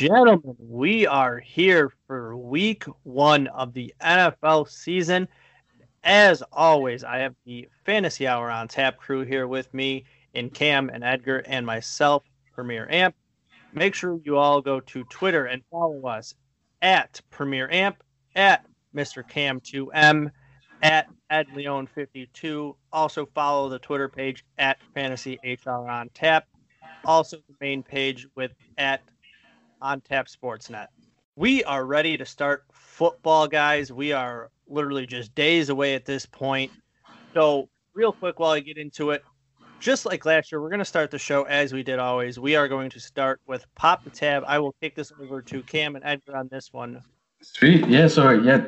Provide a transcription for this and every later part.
gentlemen, we are here for week one of the NFL season. As always, I have the Fantasy Hour on Tap crew here with me in Cam and Edgar and myself, Premier Amp. Make sure you all go to Twitter and follow us at Premier Amp, at Mr. Cam2M, at Ed Leon 52. Also follow the Twitter page at Fantasy HR on Tap. Also the main page with at on Tap Sportsnet. We are ready to start football, guys. We are literally just days away at this point. So, real quick while I get into it, just like last year, we're going to start the show as we did always. We are going to start with Pop the Tab. I will kick this over to Cam and Edgar on this one. Sweet. Yeah. So, yeah,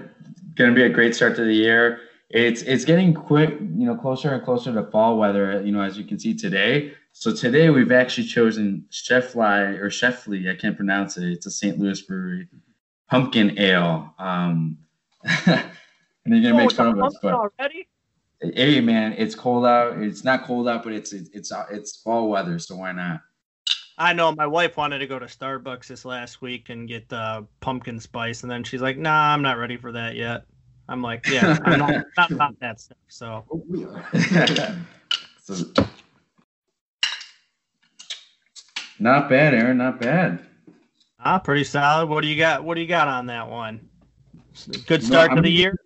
going to be a great start to the year. It's it's getting quick, you know, closer and closer to fall weather. You know, as you can see today. So today we've actually chosen Chefly or Chefly. I can't pronounce it. It's a St. Louis brewery pumpkin ale. Um, and you're gonna Oh, make fun of us, but already? hey, man, it's cold out. It's not cold out, but it's it's it's, it's fall weather, so why not? I know my wife wanted to go to Starbucks this last week and get the pumpkin spice, and then she's like, "Nah, I'm not ready for that yet." I'm like, "Yeah, I'm not, not about that stuff." So, we are. so, not bad, Aaron. Not bad. ah, pretty solid. What do you got? What do you got on that one? Good No, start to the year.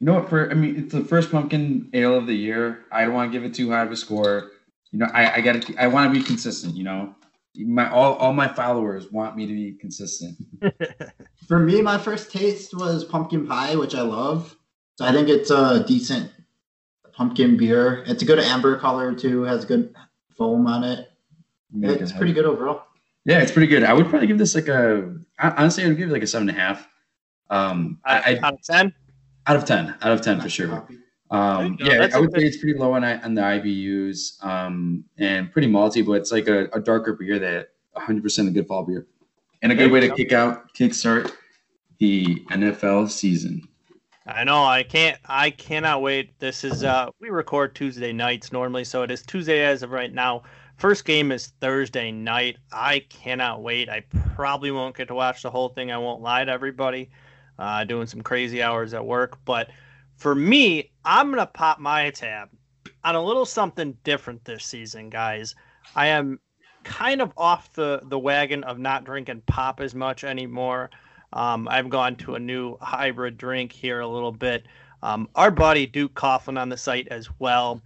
You know what? For I mean, it's the first pumpkin ale of the year. I don't want to give it too high of a score. You know, I I got to I want to be consistent. You know, my all all my followers want me to be consistent. For me, my first taste was pumpkin pie, which I love. So I think it's a decent pumpkin beer. It's a good amber color too. Has good foam on it. It's pretty good overall. Yeah, it's pretty good. I would probably give this like a honestly, I would give it like a seven and a half. Um, I, I out of ten. out of ten, out of ten for sure. Um, There you go. yeah, That's I a would say it's pretty low on I- on the IBUs, um, and pretty malty, but it's like a, a darker beer that 100 percent a good fall beer, and a good way to kick out, kickstart the NFL season. I know. I can't. I cannot wait. This is. uh We record Tuesday nights normally, so it is Tuesday as of right now. First game is Thursday night. I cannot wait. I probably won't get to watch the whole thing. I won't lie to everybody. Uh, doing some crazy hours at work, but for me, I'm gonna pop my tab on a little something different this season, guys. I am kind of off the the wagon of not drinking pop as much anymore. Um, I've gone to a new hybrid drink here a little bit. Um, our buddy Duke Coughlin on the site as well.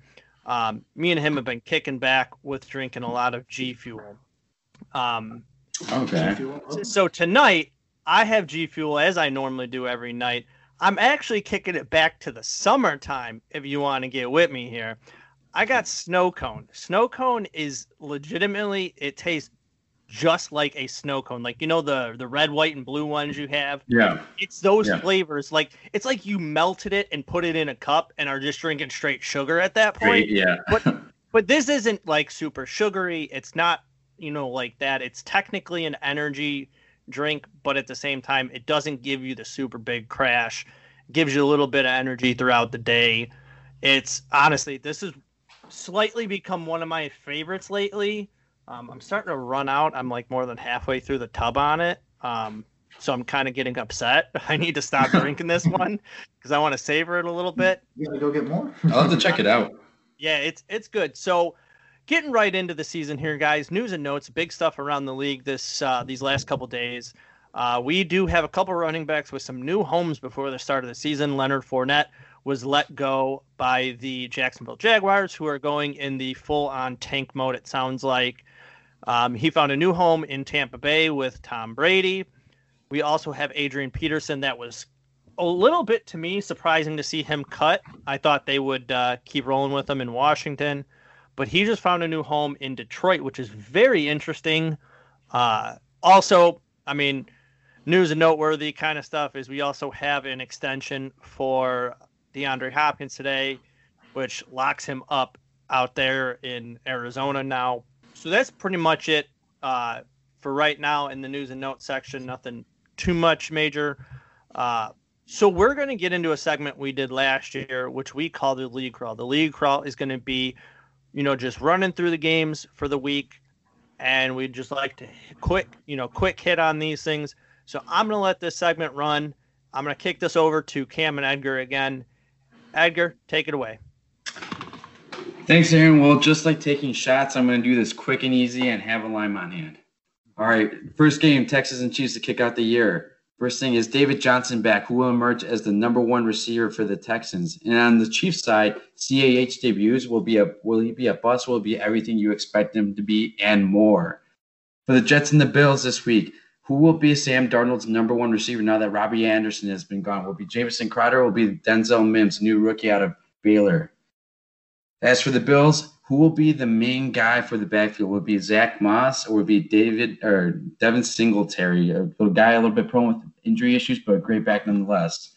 Um, me and him have been kicking back with drinking a lot of G Fuel. Um, Okay. If you want- so tonight I have G Fuel as I normally do every night. I'm actually kicking it back to the summertime if you want to get with me here. I got snow cone. Snow cone is legitimately it tastes just like a snow cone. Like you know the the red, white, and blue ones you have. Yeah. It's those Yeah. flavors. Like it's like you melted it and put it in a cup and are just drinking straight sugar at that point. Great. Yeah. But but this isn't like super sugary. It's not, you know, like that. It's technically an energy drink, but at the same time, it doesn't give you the super big crash. It gives you a little bit of energy throughout the day. It's honestly, this has slightly become one of my favorites lately. Um, I'm starting to run out. I'm like more than halfway through the tub on it. Um, so I'm kind of getting upset. I need to stop drinking this one because I want to savor it a little bit. You gotta go get more. I'll have to check it out. Yeah, it's it's good. So, getting right into the season here, guys. News and notes, big stuff around the league this uh, these last couple days. Uh, we do have a couple running backs with some new homes before the start of the season. Leonard Fournette was let go by the Jacksonville Jaguars, who are going in the full-on tank mode. It sounds like um, he found a new home in Tampa Bay with Tom Brady. We also have Adrian Peterson. That was a little bit to me surprising to see him cut. I thought they would uh, keep rolling with him in Washington, but he just found a new home in Detroit, which is very interesting. Uh, also, I mean, news and noteworthy kind of stuff is we also have an extension for DeAndre Hopkins today, which locks him up out there in Arizona now. So that's pretty much it uh, for right now in the news and notes section. Nothing too much major. Uh, so we're going to get into a segment we did last year, which we call the league crawl. The league crawl is going to be, you know, just running through the games for the week, and we'd just like to quick, you know, quick hit on these things. So I'm gonna let this segment run. I'm gonna kick this over to Cam and Edgar again. Edgar, take it away. Thanks, Aaron. Well, just like taking shots, I'm going to do this quick and easy and have a lime on hand. All right, first game, Texas and Chiefs to kick out the year. First thing is David Johnson back, who will emerge as the number one receiver for the Texans. And on the Chiefs side, CEH debuts will be a will he be a bust? Will be everything you expect him to be and more. For the Jets and the Bills this week, who will be Sam Darnold's number one receiver now that Robbie Anderson has been gone? Will be Jamison Crowder? Will be Denzel Mims, new rookie out of Baylor? As for the Bills, who will be the main guy for the backfield? Will be Zach Moss or will be David or Devin Singletary, a guy a little bit prone with injury issues, but a great back nonetheless.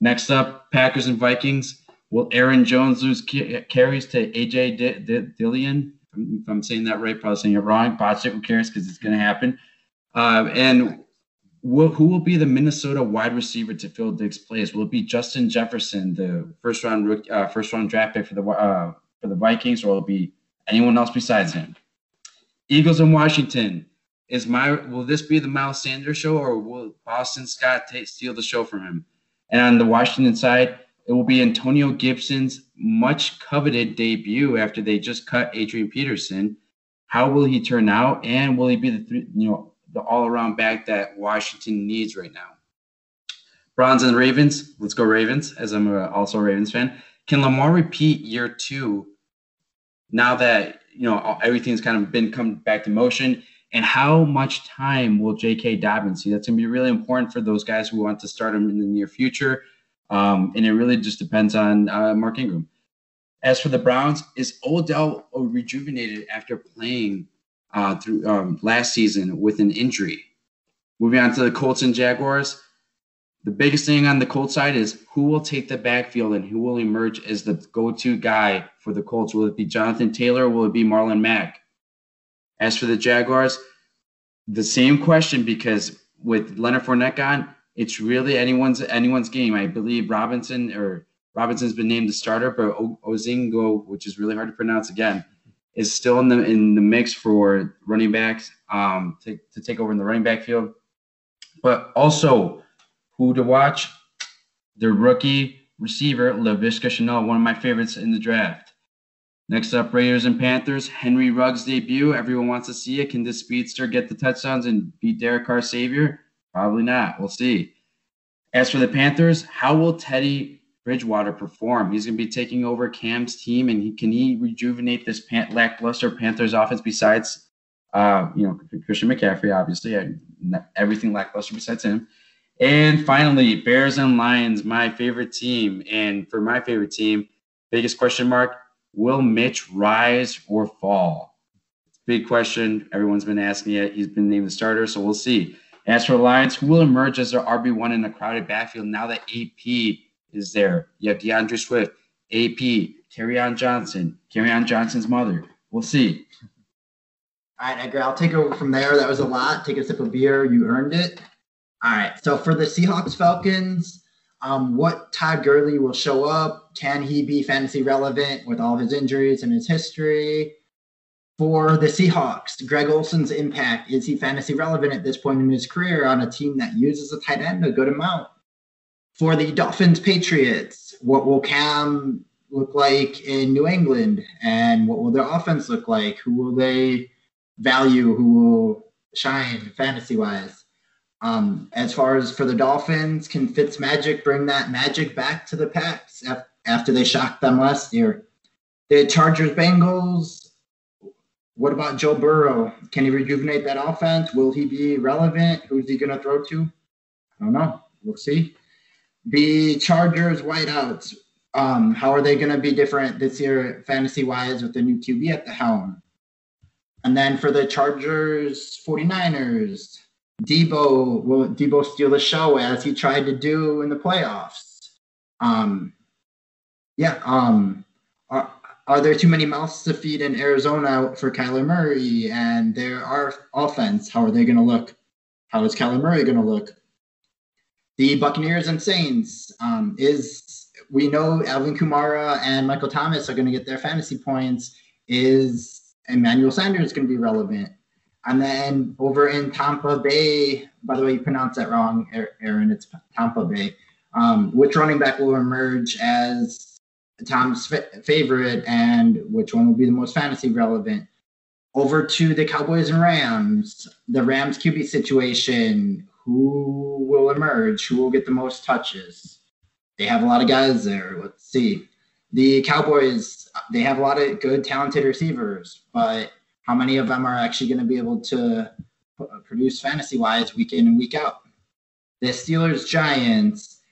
Next up, Packers and Vikings. Will Aaron Jones lose carries to AJ D- D- Dillon? If I'm saying that right, probably saying it wrong. Botch it, who cares? Because it's going to happen. Uh, and will, who will be the Minnesota wide receiver to fill Diggs' place? Will it be Justin Jefferson, the first round uh, first round draft pick for the uh, for the Vikings, or will it be anyone else besides him? Eagles in Washington. Is my will this be the Miles Sanders show, or will Boston Scott take, steal the show from him? And on the Washington side, it will be Antonio Gibson's much coveted debut after they just cut Adrian Peterson. How will he turn out, and will he be the you know the all around back that Washington needs right now? Browns and Ravens. Let's go Ravens, as I'm also a Ravens fan. Can Lamar repeat year two now that you know everything's kind of been come back to motion? And how much time will J.K. Dobbins see? That's going to be really important for those guys who want to start him in the near future. Um, and it really just depends on uh, Mark Ingram. As for the Browns, is Odell rejuvenated after playing uh, through um, last season with an injury? Moving on to the Colts and Jaguars. The biggest thing on the Colts side is who will take the backfield and who will emerge as the go-to guy for the Colts. Will it be Jonathan Taylor? will it be Marlon Mack? As for the Jaguars, the same question because with Leonard Fournette gone, it's really anyone's anyone's game. I believe Robinson or Robinson's been named the starter, but Ozingo, which is really hard to pronounce again, is still in the in the mix for running backs um, to, to take over in the running back field. But also, who to watch? The rookie receiver, Laviska Shenault, one of my favorites in the draft. Next up, Raiders and Panthers. Henry Ruggs debut. Everyone wants to see it. Can this speedster get the touchdowns and beat Derek Carr's savior? Probably not. We'll see. As for the Panthers, how will Teddy Bridgewater perform? He's going to be taking over Cam's team, and he, can he rejuvenate this pan- lackluster Panthers offense besides, uh, you know, Christian McCaffrey, obviously, everything lackluster besides him. And finally, Bears and Lions, my favorite team. And for my favorite team, biggest question mark Will Mitch rise or fall? Big question. Everyone's been asking it. He's been named the starter, so we'll see. As for Lions, who will emerge as their RB1 in a crowded backfield now that AP is there? You have D'Andre Swift, AP, Kerryon Johnson, Kerryon Johnson's mother. We'll see. All right, Edgar, I'll take over from there. That was a lot. Take a sip of beer. You earned it. All right. So for the Seahawks Falcons, um, what Todd Gurley will show up. Can he be fantasy relevant with all his injuries and his history? For the Seahawks, Greg Olsen's impact is he fantasy relevant at this point in his career on a team that uses a tight end a good amount? For the Dolphins Patriots, what will Cam look like in New England and what will their offense look like? Who will they value? Who will shine fantasy wise? Um, as far as for the Dolphins, can Fitzmagic bring that magic back to the Pats after they shocked them last year? The Chargers Bengals. What about Joe Burrow? Can he rejuvenate that offense? Will he be relevant? Who's he going to throw to? I don't know. We'll see. The Chargers whiteouts. Um, how are they going to be different this year, fantasy wise, with the new QB at the helm? And then for the Chargers 49ers, Debo will Debo steal the show as he tried to do in the playoffs. Um, yeah. Um, are, are there too many mouths to feed in Arizona for Kyler Murray and their offense? How are they going to look? How is Kyler Murray going to look? The Buccaneers and Saints um, is we know Alvin Kamara and Michael Thomas are going to get their fantasy points. Is Emmanuel Sanders going to be relevant? And then over in Tampa Bay, by the way, you pronounced that wrong, Aaron. It's Tampa Bay. Um, which running back will emerge as Tom's favorite, and which one will be the most fantasy relevant? Over to the Cowboys and Rams. The Rams QB situation. Who will emerge? Who will get the most touches? They have a lot of guys there. Let's see. The Cowboys, they have a lot of good, talented receivers, but how many of them are actually going to be able to produce fantasy wise week in and week out? The Steelers, Giants,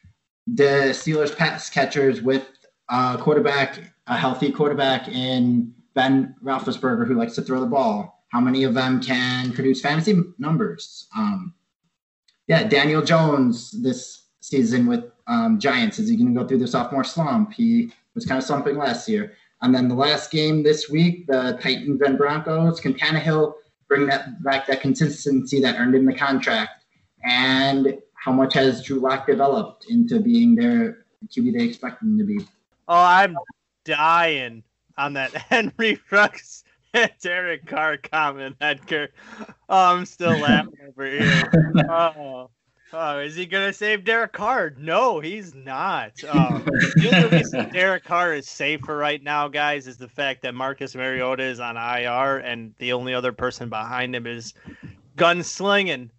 the Steelers pass catchers with a quarterback, a healthy quarterback in Ben Roethlisberger who likes to throw the ball. How many of them can produce fantasy numbers? Um, yeah, Daniel Jones this season with um, Giants. Is he going to go through the sophomore slump? He was kind of slumping last year. And then the last game this week, the Titans and Broncos. Can Tannehill bring that back that consistency that earned him the contract? And how much has Drew Lock developed into being their QB they expect him to be? Oh, I'm dying on that Henry Ruggs Derek Carr comment, Edgar. Oh, I'm still laughing over here. Oh. Oh, is he gonna save Derek Carr? No, he's not. Um, the reason Derek Carr is safer right now, guys, is the fact that Marcus Mariota is on IR, and the only other person behind him is gunslinging,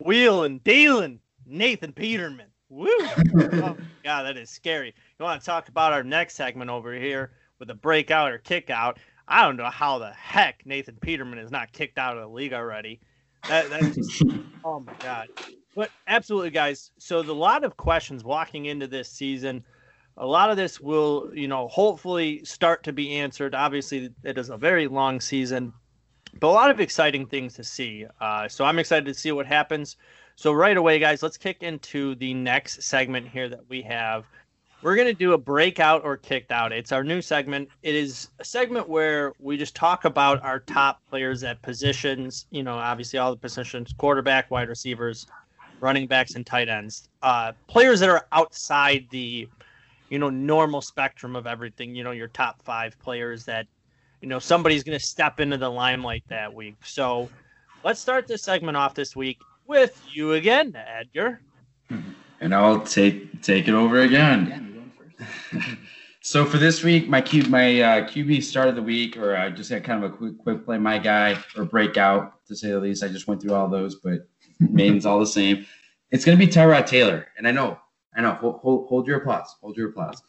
wheeling, dealing Nathan Peterman. Woo! oh God, that is scary. You want to talk about our next segment over here with a breakout or kick out? I don't know how the heck Nathan Peterman is not kicked out of the league already. That, that's just, oh my God. But absolutely, guys. So the lot of questions walking into this season. A lot of this will, you know, hopefully start to be answered. Obviously, it is a very long season, but a lot of exciting things to see. Uh, so I'm excited to see what happens. So right away, guys, let's kick into the next segment here that we have. We're going to do a breakout or kicked out. It's our new segment. It is a segment where we just talk about our top players at positions, you know, obviously all the positions, quarterback, wide receivers, running backs and tight ends. Uh, players that are outside the, you know, normal spectrum of everything. You know, your top five players that, you know, somebody's going to step into the limelight that week. So let's start this segment off this week with you again, Edgar. And I'll take take it over again. so for this week, my Q my uh, QB start of the week, or I just had kind of a quick quick play my guy or breakout to say the least. I just went through all those, but Main's all the same. It's going to be Tyrod Taylor, and I know, I know. Hold, hold, hold your applause. Hold your applause.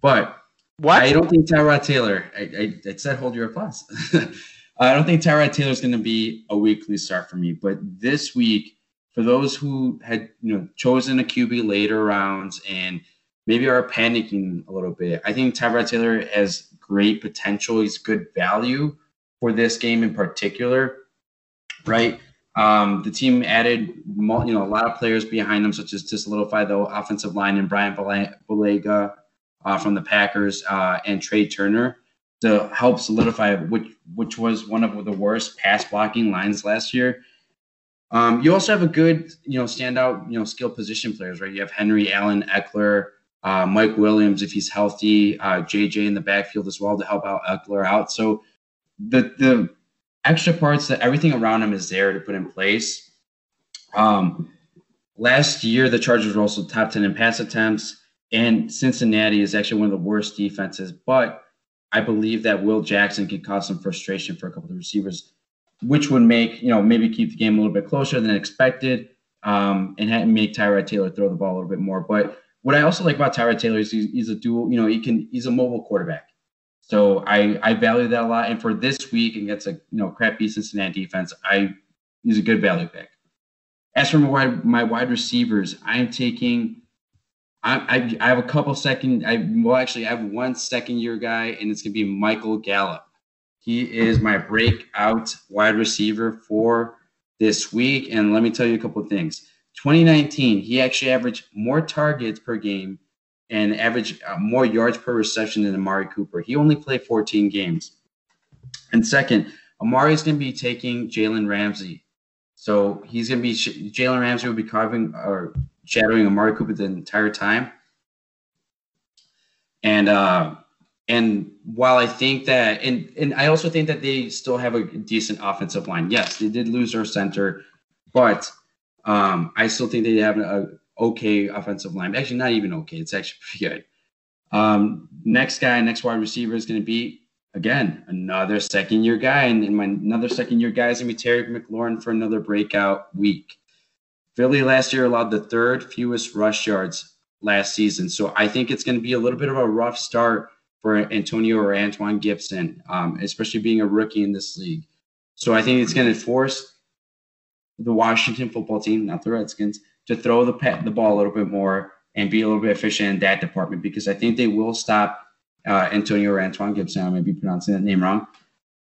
But what? I don't think Tyrod Taylor. I, I, I said hold your applause. I don't think Tyrod Taylor is going to be a weekly start for me. But this week, for those who had you know chosen a QB later rounds and maybe are panicking a little bit, I think Tyrod Taylor has great potential. He's good value for this game in particular, right? Um, the team added, you know, a lot of players behind them, such as to solidify the offensive line and Brian Bulaga uh, from the Packers uh, and Trai Turner to help solidify which which was one of the worst pass blocking lines last year. Um, you also have a good, you know, standout, you know, skill position players, right? You have Henry Allen, Ekeler, uh, Mike Williams if he's healthy, uh, JJ in the backfield as well to help out Ekeler out. So the the extra parts that everything around him is there to put in place. Um, last year, the Chargers were also top 10 in pass attempts, and Cincinnati is actually one of the worst defenses. But I believe that Will Jackson could cause some frustration for a couple of the receivers, which would make, you know, maybe keep the game a little bit closer than expected um, and make Tyrod Taylor throw the ball a little bit more. But what I also like about Tyrod Taylor is he's, he's a dual, you know, he can, he's a mobile quarterback. So I, I value that a lot. And for this week against a you know crappy Cincinnati defense, I use a good value pick. As for my wide, my wide receivers, I am taking. I, I, I have a couple second. I well actually I have one second year guy, and it's gonna be Michael Gallup. He is my breakout wide receiver for this week. And let me tell you a couple of things. 2019, he actually averaged more targets per game and average uh, more yards per reception than Amari Cooper. He only played 14 games. And second, Amari is going to be taking Jalen Ramsey. So he's going to be Jalen Ramsey will be carving or shadowing Amari Cooper the entire time. And uh, And while I think that, and and I also think that they still have a decent offensive line. Yes, they did lose their center, but um, I still think they have a okay offensive line. Actually, not even okay. It's actually pretty good. Um, next guy, next wide receiver is going to be again another second year guy, and, and my another second year guy is going to be Terry McLaurin for another breakout week. Philly last year allowed the third fewest rush yards last season, so I think it's going to be a little bit of a rough start for Antonio or Antoine Gibson, um, especially being a rookie in this league. So I think it's going to force the Washington football team, not the Redskins, to throw the pet, the ball a little bit more and be a little bit efficient in that department because I think they will stop uh, Antonio or Antoine Gibson. I may be pronouncing that name wrong.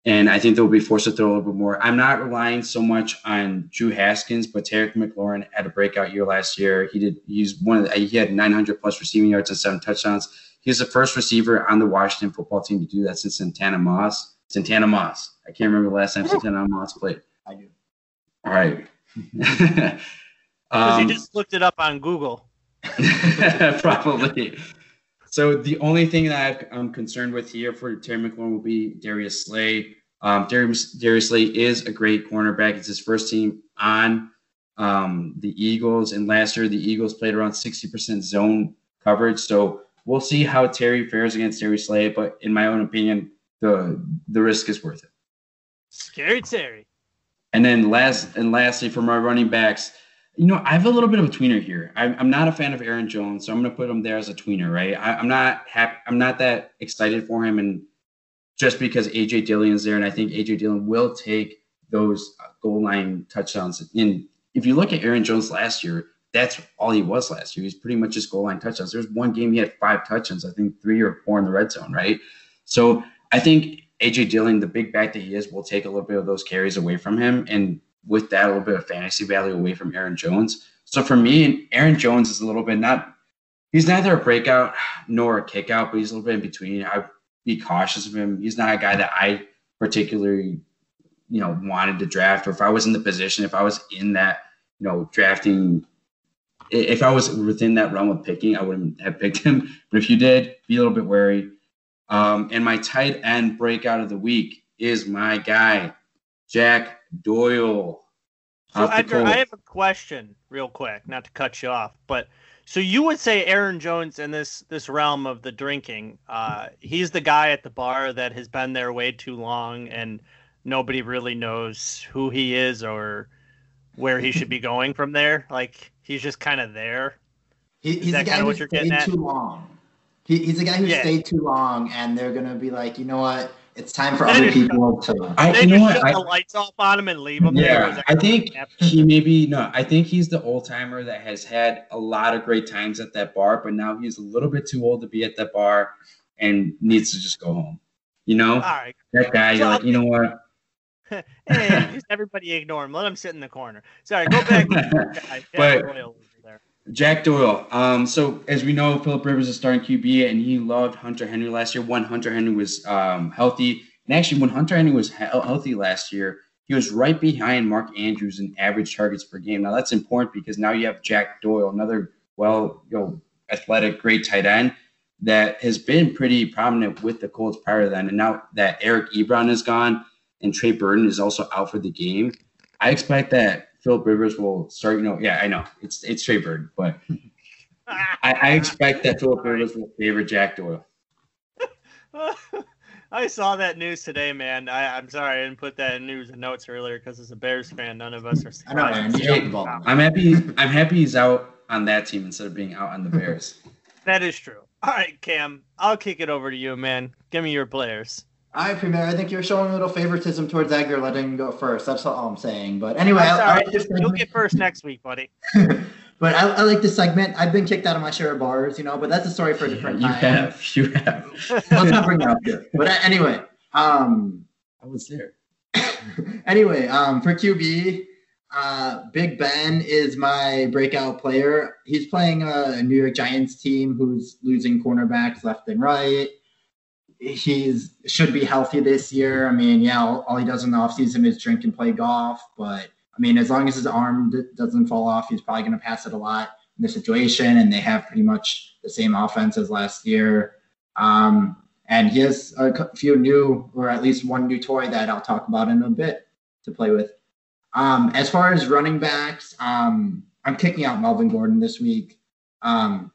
And I think they'll be forced to throw a little bit more. I'm not relying so much on Drew Haskins, but Terry McLaurin had a breakout year last year. He did. He's one of the, he had 900 plus receiving yards and seven touchdowns. He's the first receiver on the Washington football team to do that since Santana Moss. Santana Moss. I can't remember the last time Santana Moss played. I do. All right. Because um, you just looked it up on Google. probably. So the only thing that I'm concerned with here for Terry McLaurin will be Darius Slay. Um, Darius, Darius Slay is a great cornerback. It's his first team on um, the Eagles, and last year the Eagles played around 60% zone coverage. So we'll see how Terry fares against Darius Slay. But in my own opinion, the the risk is worth it. Scary Terry. And then last and lastly, for my running backs, you know, I have a little bit of a tweener here. I'm, I'm not a fan of Aaron Jones, so I'm going to put him there as a tweener, right? I, am not happy. I'm not that excited for him, and just because AJ Dillon's there, and I think AJ Dillon will take those uh, goal line touchdowns. And if you look at Aaron Jones last year, that's all he was last year. He's pretty much just goal line touchdowns. There's one game he had five touchdowns, I think three or four in the red zone, right? So I think AJ Dillon, the big back that he is, will take a little bit of those carries away from him. And with that, a little bit of fantasy value away from Aaron Jones. So for me, Aaron Jones is a little bit not, he's neither a breakout nor a kickout, but he's a little bit in between. I'd be cautious of him. He's not a guy that I particularly, you know, wanted to draft, or if I was in the position, if I was in that, you know, drafting, if I was within that realm of picking, I wouldn't have picked him. But if you did, be a little bit wary. Um, and my tight end breakout of the week is my guy, Jack Doyle. So Edgar, I have a question, real quick, not to cut you off, but so you would say Aaron Jones in this this realm of the drinking, uh, he's the guy at the bar that has been there way too long, and nobody really knows who he is or where he should be going from there. Like he's just kind of there. He, he's the guy who stayed too long. He, he's the guy who yeah. stayed too long, and they're gonna be like, you know what? It's time for other people to. I, they you just know shut what? the lights off on him and leave him yeah, there. I think he maybe no. I think he's the old timer that has had a lot of great times at that bar, but now he's a little bit too old to be at that bar and needs to just go home. You know, All right. that guy. You're like, you know what? hey, just everybody ignore him. Let him sit in the corner. Sorry, go back. to the guy. Jack But- Doyle over there. Jack Doyle. Um, so as we know, Philip Rivers is starting QB, and he loved Hunter Henry last year. When Hunter Henry was um, healthy, and actually when Hunter Henry was he- healthy last year, he was right behind Mark Andrews in average targets per game. Now that's important because now you have Jack Doyle, another well, you know, athletic, great tight end that has been pretty prominent with the Colts prior to then. And now that Eric Ebron is gone and Trey Burton is also out for the game, I expect that Philip Rivers will start. You know, yeah, I know it's it's Trey Burton, but I, I expect that Philip Rivers will favor Jack Doyle. I saw that news today, man. I, I'm sorry I didn't put that in news and notes earlier because as a Bears fan, none of us are. I know, Aaron. You Hey, the ball. I'm happy. I'm happy he's out on that team instead of being out on the Bears. That is true. All right, Cam, I'll kick it over to you, man. Give me your players. All right, Premier. I think you're showing a little favoritism towards Edgar letting him go first. That's all I'm saying. But anyway, That's I, all I right. like this You'll segment. get first next week, buddy. but I, I like this segment. I've been kicked out of my share of bars, you know. But that's a story for a different you time. have. You have. Let's not bring that up here. But uh, anyway, um, I was there. anyway, um, for QB, uh, Big Ben is my breakout player. He's playing a New York Giants team who's losing cornerbacks left and right. He's should be healthy this year. I mean, yeah, all, all he does in the offseason is drink and play golf. But I mean, as long as his arm d- doesn't fall off, he's probably going to pass it a lot in this situation. And they have pretty much the same offense as last year. Um, and he has a few new, or at least one new toy that I'll talk about in a bit to play with. Um, as far as running backs, um, I'm kicking out Melvin Gordon this week. Um,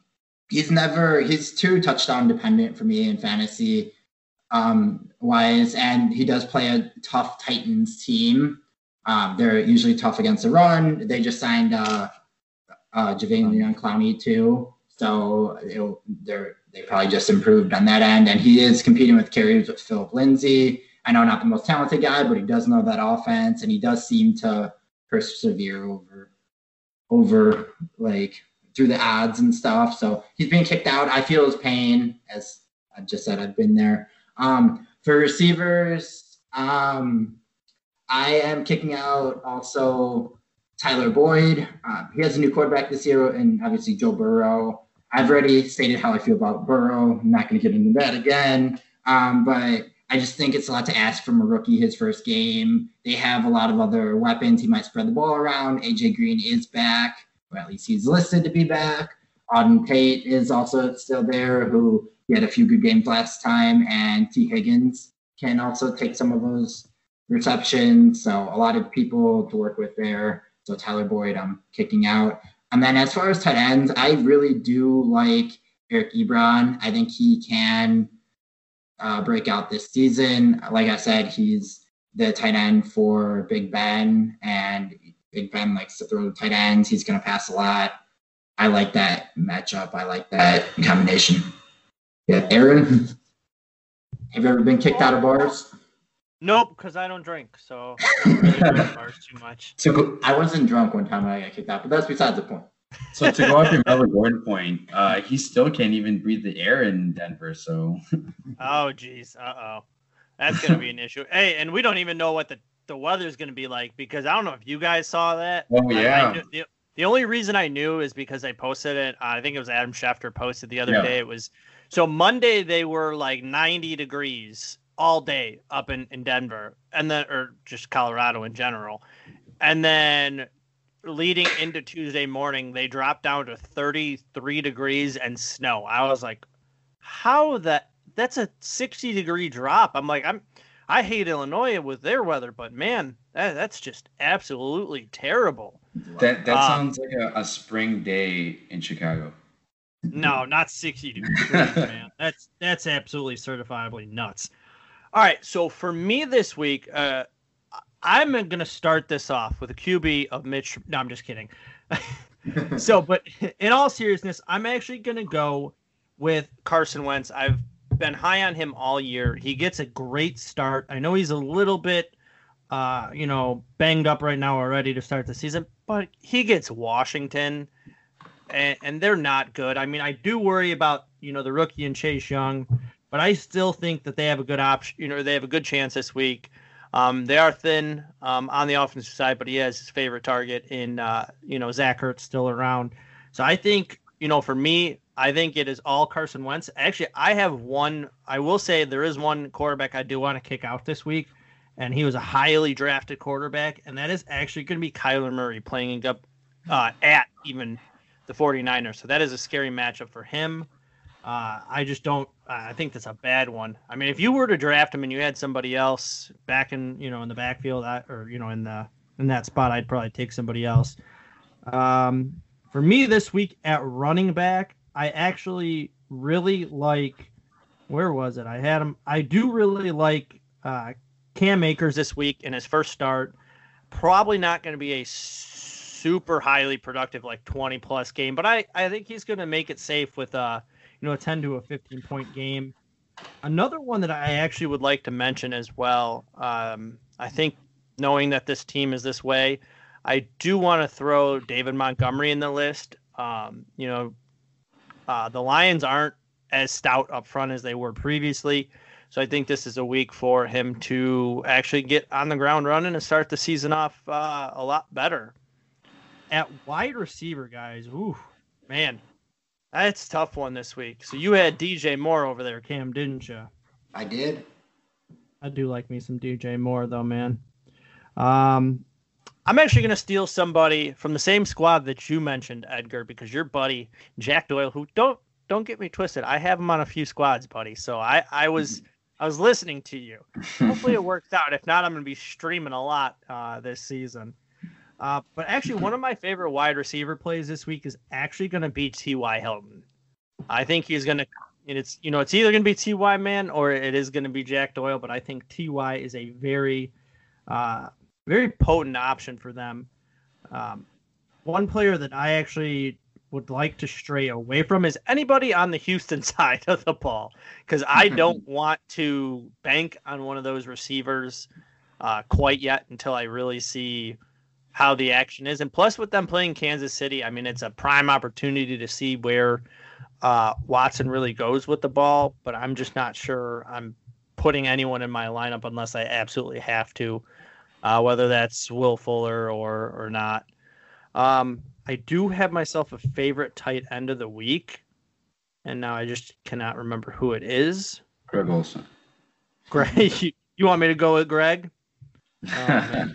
he's never he's too touchdown dependent for me in fantasy um, wise, and he does play a tough Titans team. Um, they're usually tough against the run. They just signed uh, uh, Jadeveon Clowney too, so they're they probably just improved on that end. And he is competing with carries with Philip Lindsay. I know not the most talented guy, but he does know that offense, and he does seem to persevere over over like through the ads and stuff. So he's being kicked out. I feel his pain, as I just said, I've been there. Um, for receivers, um, I am kicking out also Tyler Boyd. Uh, he has a new quarterback this year, and obviously Joe Burrow. I've already stated how I feel about Burrow. I'm not going to get into that again. Um, but I just think it's a lot to ask from a rookie his first game. They have a lot of other weapons. He might spread the ball around. AJ Green is back, or at least he's listed to be back. Auden Tate is also still there, who he had a few good games last time, and Tee Higgins can also take some of those receptions. So a lot of people to work with there. So Tyler Boyd, I'm kicking out. And then as far as tight ends, I really do like Eric Ebron. I think he can uh, break out this season. Like I said, he's the tight end for Big Ben, and Big Ben likes to throw tight ends. He's going to pass a lot. I like that matchup. I like that combination. Yeah, Aaron, have you ever been kicked out of bars? Nope, because I don't drink, so I don't really drink bars too much. So go, I wasn't drunk one time when I got kicked out, but that's besides the point. So to go off your Melvin Gordon point, uh, he still can't even breathe the air in Denver. So. oh geez, uh oh, that's gonna be an issue. Hey, and we don't even know what the the weather's gonna be like because I don't know if you guys saw that. Oh yeah. I, I knew, the, the only reason I knew is because I posted it. I think it was Adam Schefter posted the other yeah. day. It was so Monday they were like 90 degrees all day up in, in Denver and then or just Colorado in general. And then leading into Tuesday morning, they dropped down to 33 degrees and snow. I was like, how that that's a 60 degree drop. I'm like, I'm I hate Illinois with their weather, but man, that, that's just absolutely terrible. That that um, sounds like a, a spring day in Chicago. No, not 60 degrees, man. That's that's absolutely certifiably nuts. All right, so for me this week, uh, I'm going to start this off with a QB of Mitch. No, I'm just kidding. so, but in all seriousness, I'm actually going to go with Carson Wentz. I've been high on him all year. He gets a great start. I know he's a little bit, uh, you know, banged up right now already to start the season, but he gets Washington, and, and they're not good. I mean, I do worry about you know the rookie and Chase Young but I still think that they have a good option. You know, they have a good chance this week. Um, they are thin um, on the offensive side, but he has his favorite target in uh, you know Zach Ertz still around. So I think you know for me, I think it is all Carson Wentz. Actually, I have one. I will say there is one quarterback I do want to kick out this week, and he was a highly drafted quarterback, and that is actually going to be Kyler Murray playing up uh, at even the 49ers. So that is a scary matchup for him. Uh, I just don't. I think that's a bad one. I mean, if you were to draft him and you had somebody else back in, you know, in the backfield, or you know, in the in that spot, I'd probably take somebody else. Um, for me this week at running back, I actually really like. Where was it? I had him. I do really like uh, Cam Akers this week in his first start. Probably not going to be a super highly productive, like 20 plus game, but I, I think he's going to make it safe with uh you know, a 10 to a 15 point game. Another one that I actually would like to mention as well, um, I think knowing that this team is this way, I do want to throw David Montgomery in the list. Um, you know, uh, the Lions aren't as stout up front as they were previously. So I think this is a week for him to actually get on the ground running and start the season off uh, a lot better. At wide receiver, guys, ooh, man, that's tough one this week. So you had DJ Moore over there, Cam, didn't you? I did. I do like me some DJ Moore though, man. Um, I'm actually going to steal somebody from the same squad that you mentioned, Edgar, because your buddy Jack Doyle, who don't don't get me twisted. I have him on a few squads, buddy. So I I was I was listening to you. Hopefully it works out. If not, I'm going to be streaming a lot uh, this season. Uh, but actually, one of my favorite wide receiver plays this week is actually going to be T.Y. Hilton. I think he's going to. And it's you know it's either going to be Ty man or it is going to be Jack Doyle, but I think Ty is a very, uh, very potent option for them. Um, one player that I actually would like to stray away from is anybody on the Houston side of the ball because I don't want to bank on one of those receivers uh, quite yet until I really see how the action is. And plus, with them playing Kansas City, I mean, it's a prime opportunity to see where uh, Watson really goes with the ball, but I'm just not sure I'm putting anyone in my lineup unless I absolutely have to, uh, whether that's Will Fuller or or not. Um, I do have myself a favorite tight end of the week, and now I just cannot remember who it is. Greg Olsen. Greg, you, you want me to go with Greg? Oh,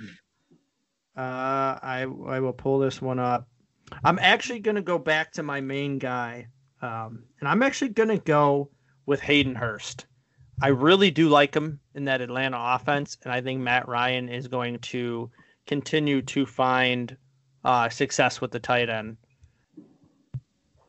uh, I I will pull this one up. I'm actually going to go back to my main guy, um, and I'm actually going to go with Hayden Hurst. I really do like him in that Atlanta offense, and I think Matt Ryan is going to continue to find uh, success with the tight end.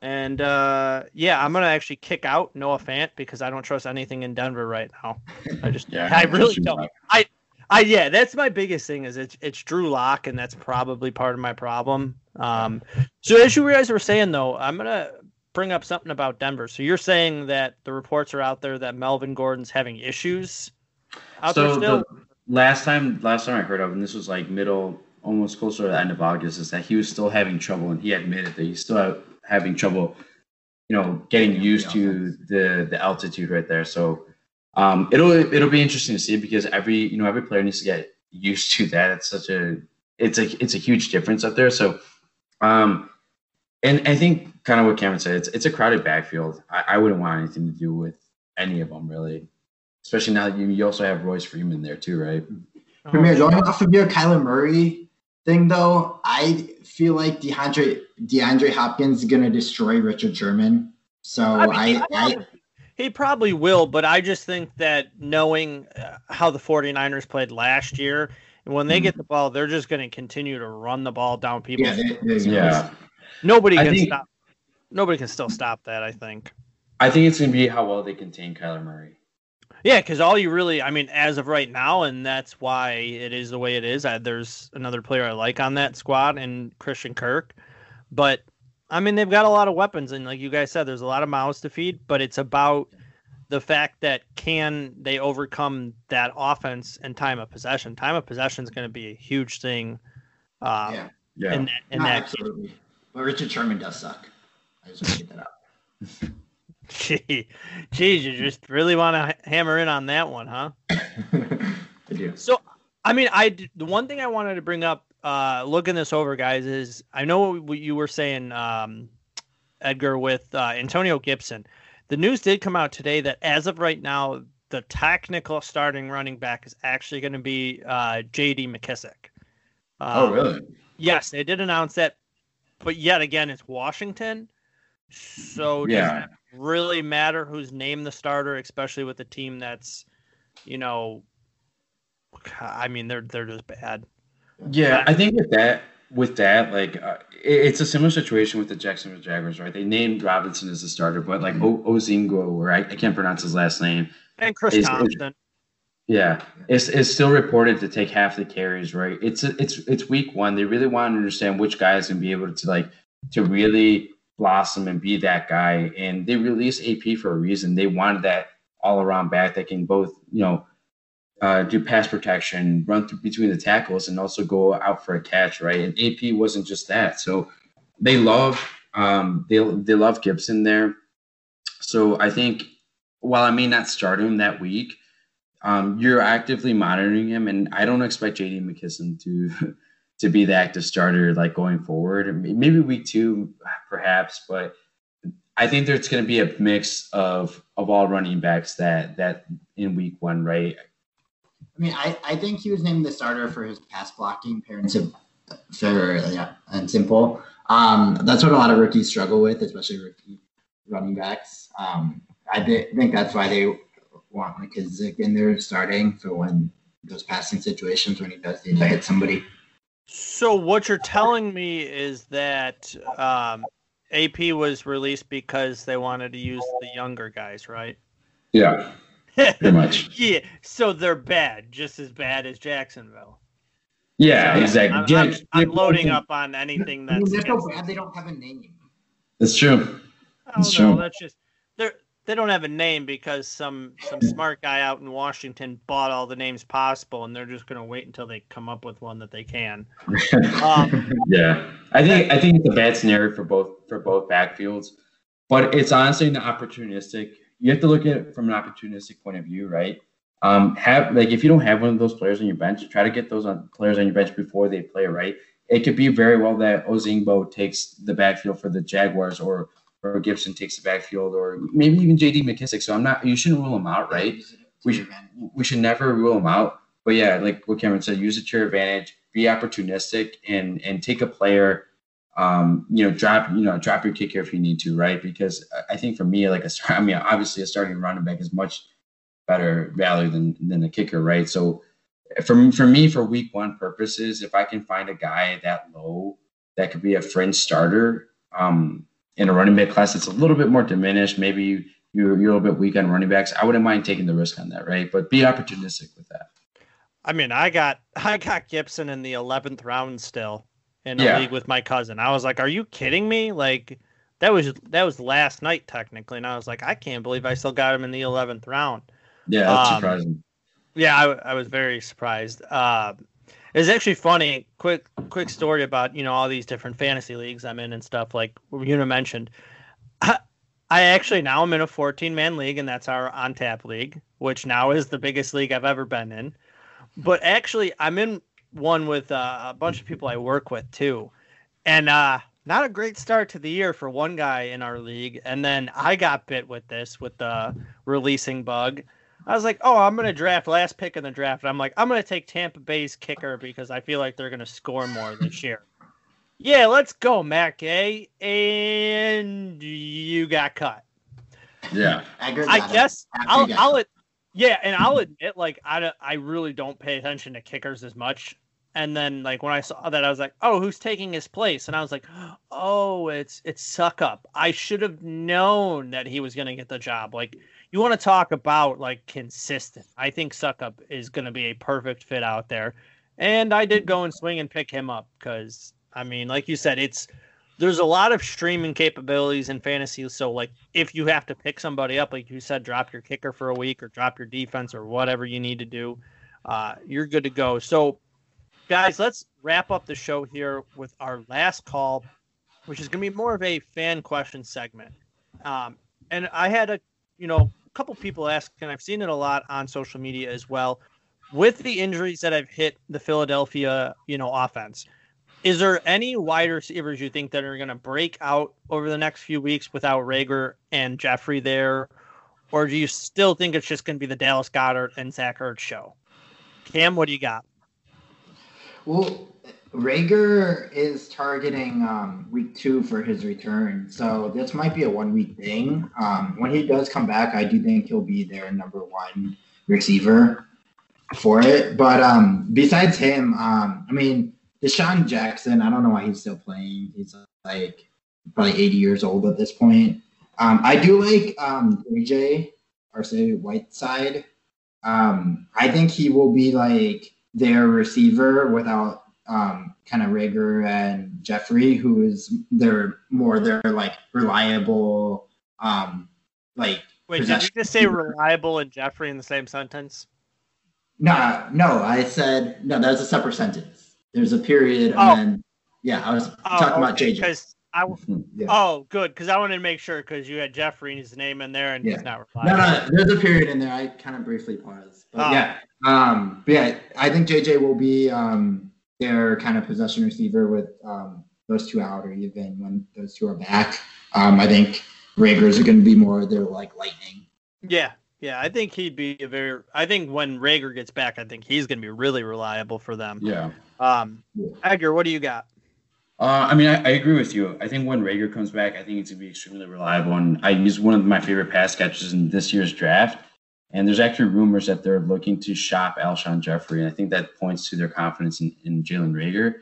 And uh, yeah, I'm gonna actually kick out Noah Fant because I don't trust anything in Denver right now. I just, yeah, I really don't. I I yeah, that's my biggest thing is it's it's Drew Lock, and that's probably part of my problem. Um, so as you guys were saying though, I'm gonna bring up something about Denver. So you're saying that the reports are out there that Melvin Gordon's having issues out so there still. The last time, last time I heard of, and this was like middle, almost closer to the end of August, is that he was still having trouble, and he admitted that he's still having trouble, you know, getting used to the the altitude right there. So um, it'll it'll be interesting to see because every you know every player needs to get used to that. It's such a it's a it's a huge difference up there. So, um, and I think kind of what Cameron said, it's it's a crowded backfield. I, I wouldn't want anything to do with any of them really, especially now that you you also have Royce Freeman there too, right? Premier, going off of your Kyler Murray thing though, I feel like DeAndre DeAndre Hopkins is gonna destroy Richard Sherman. So I, mean, I, I he probably will, but I just think that knowing uh, how the 49ers played last year, and when they mm-hmm. get the ball, they're just going to continue to run the ball down people. Yeah, yeah. Nobody can think, stop. Nobody can still stop that. I think. I think it's going to be how well they contain Kyler Murray. Yeah, because all you really, I mean, as of right now, and that's why it is the way it is. I, there's another player I like on that squad, and Christian Kirk, but I mean, they've got a lot of weapons, and like you guys said, there's a lot of mouths to feed. But it's about the fact that can they overcome that offense and time of possession? Time of possession is going to be a huge thing. Uh, yeah, yeah. In that, in that absolutely. Game. But Richard Sherman does suck. I just want to get that out. Gee, geez, you just really want to hammer in on that one, huh? I do. So, I mean, I the one thing I wanted to bring up uh, looking this over, guys, is I know what you were saying, um, Edgar, with uh, Antonio Gibson. The news did come out today that as of right now, the technical starting running back is actually going to be uh, J.D. McKissic. Um, oh, really? Yes, they did announce that, but yet again, it's Washington. So yeah, really matter who's named the starter, especially with a team that's, you know, I mean they're they're just bad. Yeah, I think with that, with that, like uh, it, it's a similar situation with the Jacksonville Jaguars, right? They named Robinson as the starter, but like o- Ozingo, or I, I, can't pronounce his last name, and Chris is, Thompson. Is, yeah, it's, it's still reported to take half the carries, right? It's it's it's week one. They really want to understand which guy is going to be able to like to really blossom and be that guy. And they released AP for a reason. They wanted that all around back that can both, you know, uh, do pass protection, run through between the tackles, and also go out for a catch, right? And AP wasn't just that. So they love um, they they love Gibson there. So I think while I may not start him that week, um, you're actively monitoring him, and I don't expect JD McKissic to to be the active starter like going forward. Maybe week two, perhaps, but I think there's going to be a mix of of all running backs that that in week one, right? I mean, I, I think he was named the starter for his pass blocking, parents of fair yeah, and simple. Um, that's what a lot of rookies struggle with, especially rookie running backs. Um, I th- think that's why they want McKissic in there starting for when those passing situations when he does need to hit somebody. So what you're telling me is that um, AP was released because they wanted to use the younger guys, right? Yeah, pretty much. yeah. So they're bad, just as bad as Jacksonville. Yeah, So exactly. I'm, Yeah, I'm, I'm loading up on anything I mean, that's. they're so bad they don't have a name. That's true. That's don't know. true. That's just they're they don't have a name because some some smart guy out in Washington bought all the names possible, and they're just gonna wait until they come up with one that they can. Um, Yeah, I think I think it's a bad scenario for both for both backfields, but it's honestly an opportunistic. You have to look at it from an opportunistic point of view, right? Um, have like if you don't have one of those players on your bench, try to get those on players on your bench before they play, right? It could be very well that Ozigbo takes the backfield for the Jaguars, or or Gibson takes the backfield, or maybe even J.D. McKissic. So I'm not. You shouldn't rule them out, right? We should we should never rule them out. But yeah, like what Cameron said, use it to your advantage, be opportunistic, and and take a player. Um, you know, drop you know drop your kicker if you need to, right? Because I- think for me, like a start, I mean, obviously a starting running back is much better value than than a kicker, right? So for for me, for week one purposes, if I can find a guy that low that could be a fringe starter, um, in a running back class that's a little bit more diminished, maybe you you're, you're a little bit weak on running backs. I wouldn't mind taking the risk on that, right? But be opportunistic with that. I mean, I got I got Gibson in the eleventh round still in a Yeah. league with my cousin. I was like, "Are you kidding me?" Like that was that was last night technically, and I was like, "I can't believe I still got him in the eleventh round." Yeah, that's Um, surprising. Yeah, I, I was very surprised. Uh, it's actually funny. Quick, quick story about you know all these different fantasy leagues I'm in and stuff. Like Una mentioned, I, I actually now I'm in a 14 man league, and that's our on tap league, which now is the biggest league I've ever been in. But actually, I'm in one with uh, a bunch of people I work with too, and uh, not a great start to the year for one guy in our league. And then I got bit with this with the releasing bug. I was like, oh, I'm going to draft last pick in the draft. And I'm like, I'm going to take Tampa Bay's kicker because I feel like they're going to score more this year. Yeah, let's go, Matt Gay. And you got cut. Yeah. Edgar I guess I'll, I'll, yeah, and I'll admit, like, I, I really don't pay attention to kickers as much. And then, like, when I saw that, I was like, oh, who's taking his place? And I was like, oh, it's it's Succop. I should have known that he was going to get the job. Like, you want to talk about, like, consistent. I think Succop is going to be a perfect fit out there. And I did go and swing and pick him up because, I mean, like you said, it's there's a lot of streaming capabilities in fantasy. So, like, if you have to pick somebody up, like you said, drop your kicker for a week or drop your defense or whatever you need to do, uh, you're good to go. So, guys, let's wrap up the show here with our last call, which is going to be more of a fan question segment. Um, and I had a, you know, a couple people ask, and I've seen it a lot on social media as well. With the injuries that have hit the Philadelphia, you know, offense, is there any wide receivers you think that are going to break out over the next few weeks without Reagor and Jeffery there? Or do you still think it's just going to be the Dallas Goedert and Zach Ertz show? Cam, what do you got? Well, Reagor is targeting um, week two for his return, so this might be a one week thing. Um, when he does come back, I do think he'll be their number one receiver for it. But um, besides him, um, I mean, DeSean Jackson, I don't know why he's still playing. He's like probably 80 years old at this point. Um, I do like um, AJ Arcega Whiteside. Um, I think he will be like their receiver without um, kind of Reagor and Jeffery, who is their more their like reliable, um, like Wait, did you just say reliable and Jeffery in the same sentence? no, no. I said no. That's a separate sentence. There's a period, and Oh. then yeah, I was Oh, talking about okay, JJ. 'cause I, Yeah. oh, good, because I wanted to make sure because you had Jeffrey's name in there and Yeah. he's not No, no, there's a period in there. I kind of briefly paused, but Oh. yeah, um, but yeah, I think JJ will be um, their kind of possession receiver with um, those two out, or even when those two are back. Um, I think Reagor's are going to be more their like lightning. Yeah, yeah, I think he'd be a very. I think when Reagor gets back, I think he's going to be really reliable for them. Yeah. Um, Yeah. Edgar, what do you got? Uh, I mean, I, I, agree with you. I think when Reagor comes back, I think it's going to be extremely reliable. And I use one of my favorite pass catchers in this year's draft. And there's actually rumors that they're looking to shop Alshon Jeffery. And I think that points to their confidence in, in Jalen Reagor.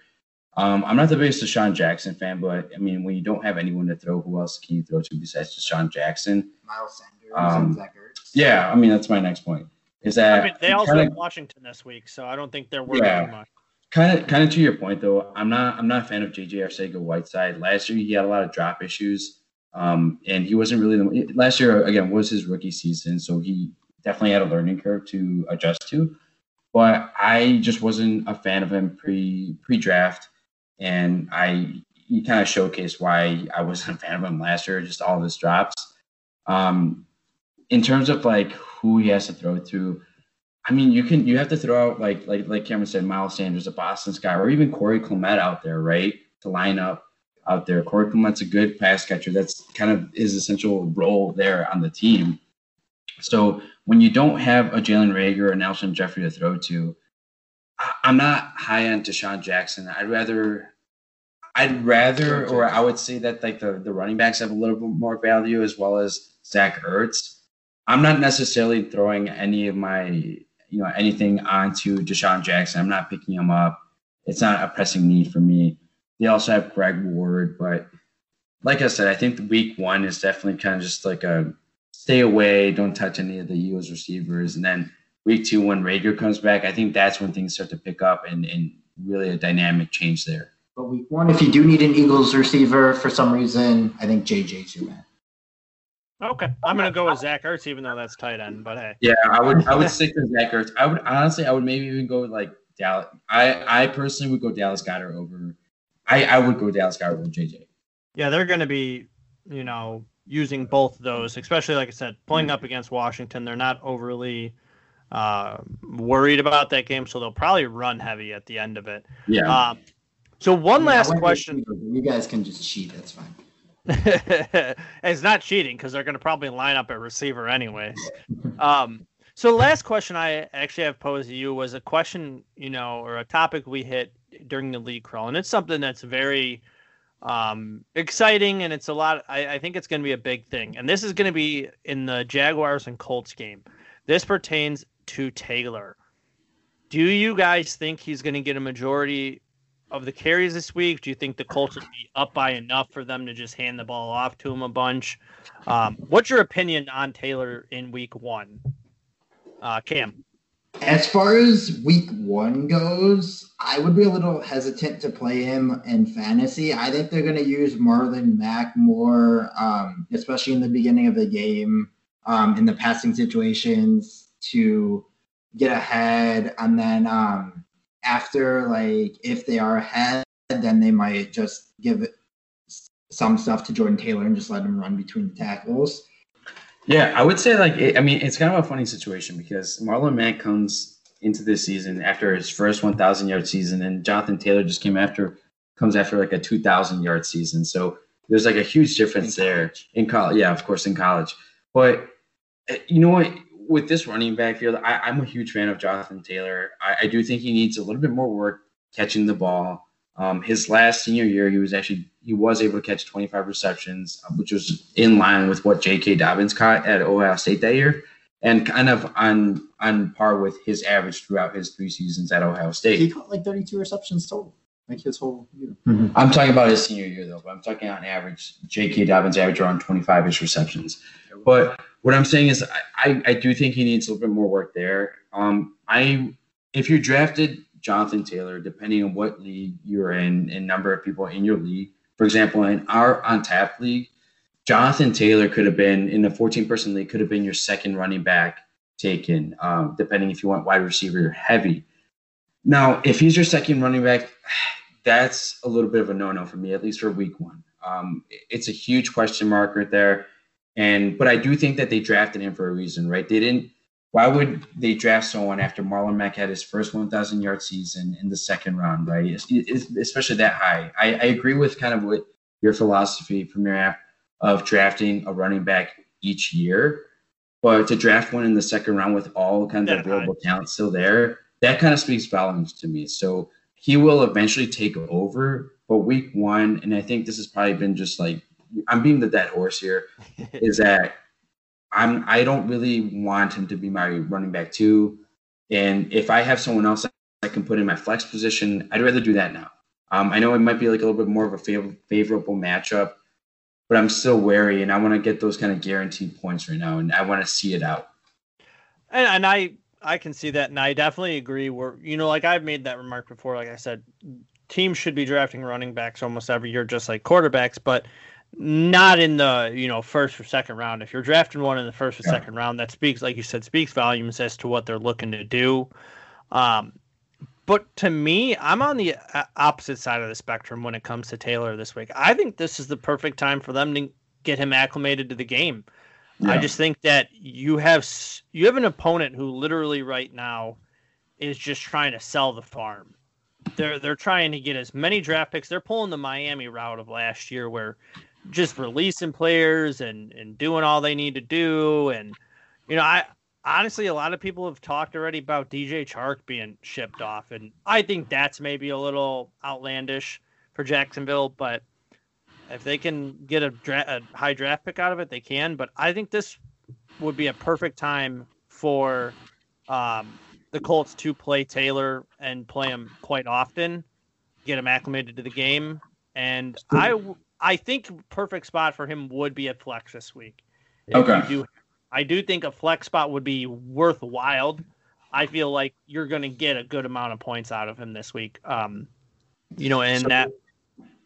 Um, I'm not the biggest DeSean Jackson fan, but I mean, when you don't have anyone to throw, who else can you throw to besides DeSean Jackson? Miles Sanders Um, and Zach Ertz. Yeah, I mean, that's my next point. Is that I mean, they also kinda- have Washington this week, so I don't think they're worried Yeah. too much. kind of kind of to your point though i'm not i'm not a fan of jj arcega whiteside last year he had a lot of drop issues um and he wasn't really the last year again was his rookie season so he definitely had a learning curve to adjust to but i just wasn't a fan of him pre pre draft and i he kind of showcased why i wasn't a fan of him last year just all of his drops um in terms of like who he has to throw to I mean, you can you have to throw out like like like Cameron said, Miles Sanders, a Boston Scott, or even Corey Clement out there, right? To line up out there. Corey Clement's a good pass catcher. That's kind of his essential role there on the team. So when you don't have a Jalen Reagor or Alshon Jeffery to throw to, I'm not high on DeSean Jackson. I'd rather I'd rather, or I would say that like the, the running backs have a little bit more value as well as Zach Ertz. I'm not necessarily throwing any of my, you know, anything onto DeSean Jackson. I'm not picking him up. It's not a pressing need for me. They also have Greg Ward, but like I said, I think the week one is definitely kind of just like a stay away, don't touch any of the Eagles receivers. And then week two, when Reagor comes back, I think that's when things start to pick up and, and really a dynamic change there. But week one, if you do need an Eagles receiver for some reason, I think JJ's your man. Okay, I'm gonna go with Zach Ertz, even though that's tight end. But hey, Yeah, I would I would stick with Zach Ertz. I would honestly I would maybe even go with like Dallas. I I personally would go Dallas Goedert over. I I would go Dallas Goedert over JJ. yeah, they're gonna be, you know, using both of those, especially like I said, playing up against Washington. They're not overly uh, worried about that game, so they'll probably run heavy at the end of it. Yeah. Um, so one I mean, I last question. receiver, You guys can just cheat. That's fine. it's not cheating because they're going to probably line up at receiver anyways. Um, so the last question I actually have posed to you was a question, you know, or a topic we hit during the league crawl, and it's something that's very um, exciting, and it's a lot. I, I think it's going to be a big thing, and this is going to be in the Jaguars and Colts game. This pertains to Taylor. Do you guys think he's going to get a majority of the carries this week? Do you think the Colts would be up by enough for them to just hand the ball off to him a bunch? Um, what's your opinion on Taylor in week one? Uh, Cam. As far as week one goes, I would be a little hesitant to play him in fantasy. I think they're going to use Marlon Mack more, um, especially in the beginning of the game, um, in the passing situations to get ahead. And then um, after, like, if they are ahead, then they might just give some stuff to Jordan Taylor and just let him run between the tackles. Yeah, I would say like it, I mean it's kind of a funny situation because Marlon Mack comes into this season after his first 1,000 yard season, and Jonathan Taylor just came after comes after like a 2,000 yard season. So there's like a huge difference In there in college. Yeah, of course in college, but uh, you know what? With this running back field, I, I'm a huge fan of Jonathan Taylor. I, I do think he needs a little bit more work catching the ball. Um, his last senior year, he was actually he was able to catch 25 receptions, uh, which was in line with what J.K. Dobbins caught at Ohio State that year, and kind of on on par with his average throughout his three seasons at Ohio State. He caught like 32 receptions total, like his whole year. I'm talking about his senior year though, but I'm talking on average. J.K. Dobbins averaged around 25 ish receptions. But what I'm saying is, I, I, I do think he needs a little bit more work there. Um, I if you drafted Jonathan Taylor, depending on what league you're in and number of people in your league, for example, in our on tap league, Jonathan Taylor could have been in a 14 person league, could have been your second running back taken, um, depending if you want wide receiver or heavy. Now, if he's your second running back, that's a little bit of a no no for me, at least for week one. Um, it's a huge question mark right there. And but I do think that they drafted him for a reason, right? They didn't. Why would they draft someone after Marlon Mack had his first 1,000 yard season in the second round, right? It's, it's, especially that high. I, I agree with kind of what your philosophy from your app of drafting a running back each year, but to draft one in the second round with all kinds That of high. available talent still there, that kind of speaks volumes to me. So he will eventually take over, but week one, and I think this has probably been just like I'm being the dead horse here, is that I'm I don't really want him to be my running back two, and if I have someone else I can put in my flex position, I'd rather do that now. Um, I know it might be like a little bit more of a fav- favorable matchup, but I'm still wary, and I want to get those kind of guaranteed points right now, and I want to see it out. And, and I I can see that, and I definitely agree. Where you know, like I've made that remark before. Like I said, teams should be drafting running backs almost every year, just like quarterbacks, but not in the you know first or second round. If you're drafting one in the first or yeah. second round, that speaks, like you said, speaks volumes as to what they're looking to do. Um, but to me, I'm on the uh, opposite side of the spectrum when it comes to Taylor this week. I think this is the perfect time for them to get him acclimated to the game. Yeah. I just think that you have you have an opponent who literally right now is just trying to sell the farm. They're they're trying to get as many draft picks. They're pulling the Miami route of last year where just releasing players and and doing all they need to do and you know, I honestly, a lot of people have talked already about DJ Chark being shipped off, and I think that's maybe a little outlandish for Jacksonville. But if they can get a, dra- a high draft pick out of it, they can. But I think this would be a perfect time for um, the Colts to play Taylor and play him quite often, get him acclimated to the game, and I I think perfect spot for him would be a flex this week. Okay. Do I do think a flex spot would be worthwhile. I feel like you're going to get a good amount of points out of him this week. Um, you know, and so, that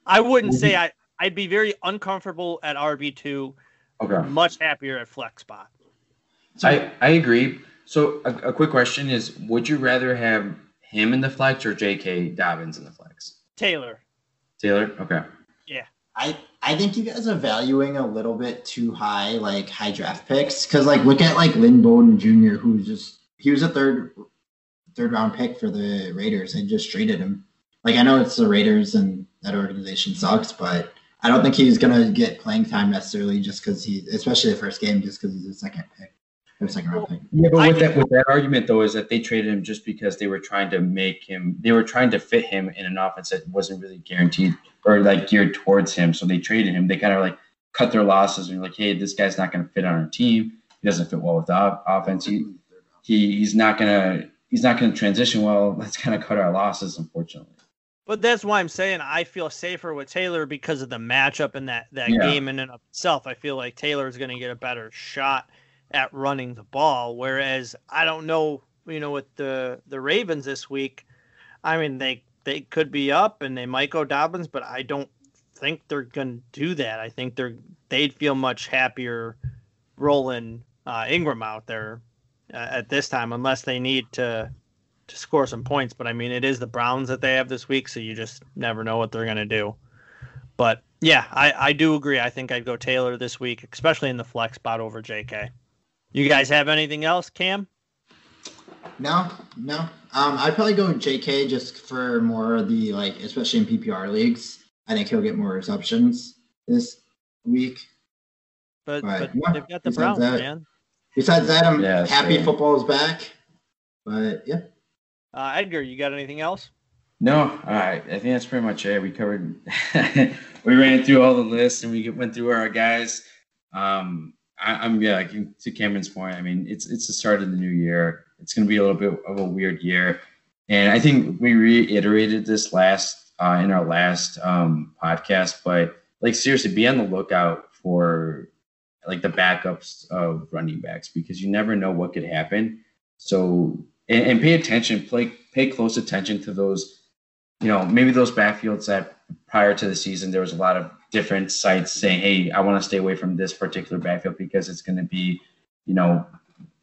I wouldn't say I I'd be very uncomfortable at RB two. Okay. Much happier at flex spot. So, I I agree. So a, a quick question is: Would you rather have him in the flex or J.K. Dobbins in the flex? Taylor. Taylor. Okay. I I think you guys are valuing a little bit too high, like high draft picks. Because like look at like Lynn Bowden Jr., who's just he was a third third round pick for the Raiders. They just traded him. Like I know it's the Raiders and that organization sucks, but I don't think he's gonna get playing time necessarily just because he, especially the first game, just because he's a second pick. Second round pick. Yeah, but with that with that argument though is that they traded him just because they were trying to make him they were trying to fit him in an offense that wasn't really guaranteed or like geared towards him. So they traded him. They kind of like cut their losses and like, hey, this guy's not going to fit on our team. He doesn't fit well with the offense. He, he he's not gonna he's not gonna transition well. Let's kind of cut our losses, unfortunately. But that's why I'm saying I feel safer with Taylor because of the matchup in that that yeah. game in and of itself. I feel like Taylor is going to get a better shot at running the ball. Whereas I don't know, you know, with the the Ravens this week, I mean they they could be up and they might go Dobbins, but I don't think they're going to do that. I think they're they'd feel much happier rolling uh, Ingram out there uh, at this time, unless they need to to score some points. But I mean, it is the Browns that they have this week, so you just never know what they're going to do. But yeah, I, I do agree. I think I'd go Taylor this week, especially in the flex spot over J.K. You guys have anything else, Cam? No, no. Um, I'd probably go with J.K. just for more of the like, especially in PPR leagues. I think he'll get more receptions this week. But, but, but they've got the Browns, that, man. Besides that, I'm yeah, happy sure. football is back. But yeah. Uh, Edgar, you got anything else? No, all right. I think that's pretty much it. We covered, we ran through all the lists and we went through our guys. Um, I, am yeah, to Cameron's point. I mean, it's it's the start of the new year. It's going to be a little bit of a weird year, and I think we reiterated this last uh, in our last um, podcast. But like seriously, be on the lookout for like the backups of running backs because you never know what could happen. So and, and pay attention, play pay close attention to those. You know, maybe those backfields that prior to the season there was a lot of different sites saying, "Hey, I want to stay away from this particular backfield because it's going to be, you know,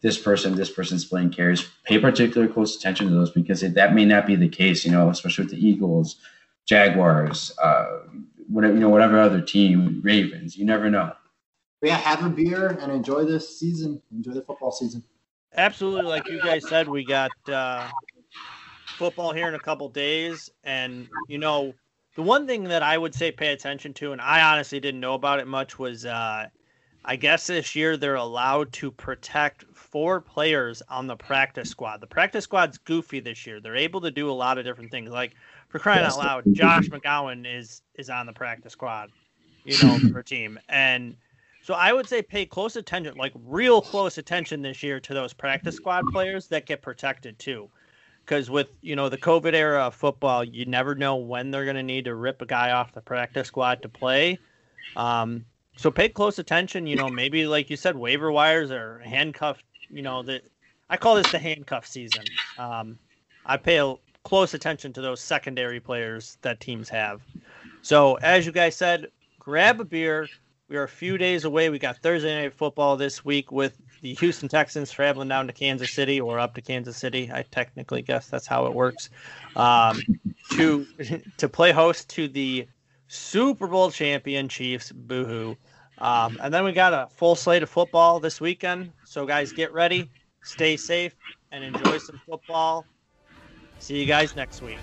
this person, this person's playing carries." Pay particular close attention to those because it, that may not be the case. You know, especially with the Eagles, Jaguars, uh, whatever you know, whatever other team, Ravens. You never know. But Yeah, have a beer and enjoy this season. Enjoy the football season. Absolutely, like you guys said, we got uh, football here in a couple days, and you know the one thing that I would say pay attention to, and I honestly didn't know about it much, was uh, I guess this year they're allowed to protect four players on the practice squad. The practice squad's goofy this year. They're able to do a lot of different things. Like for crying out loud, Josh McCown is is on the practice squad, you know, for a team. And so I would say pay close attention, like real close attention this year to those practice squad players that get protected too. Because with you know the COVID era of football, you never know when they're going to need to rip a guy off the practice squad to play. Um, so pay close attention. You know, maybe like you said, waiver wires or handcuff. You know, that I call this the handcuff season. Um, I pay a close attention to those secondary players that teams have. So as you guys said, grab a beer. We are a few days away. We got Thursday night football this week with the Houston Texans traveling down to Kansas City or up to Kansas City. I technically guess that's how it works. Um, to to play host to the Super Bowl champion Chiefs. Boohoo. Um, and then we got a full slate of football this weekend. So guys, get ready, stay safe, and enjoy some football. See you guys next week.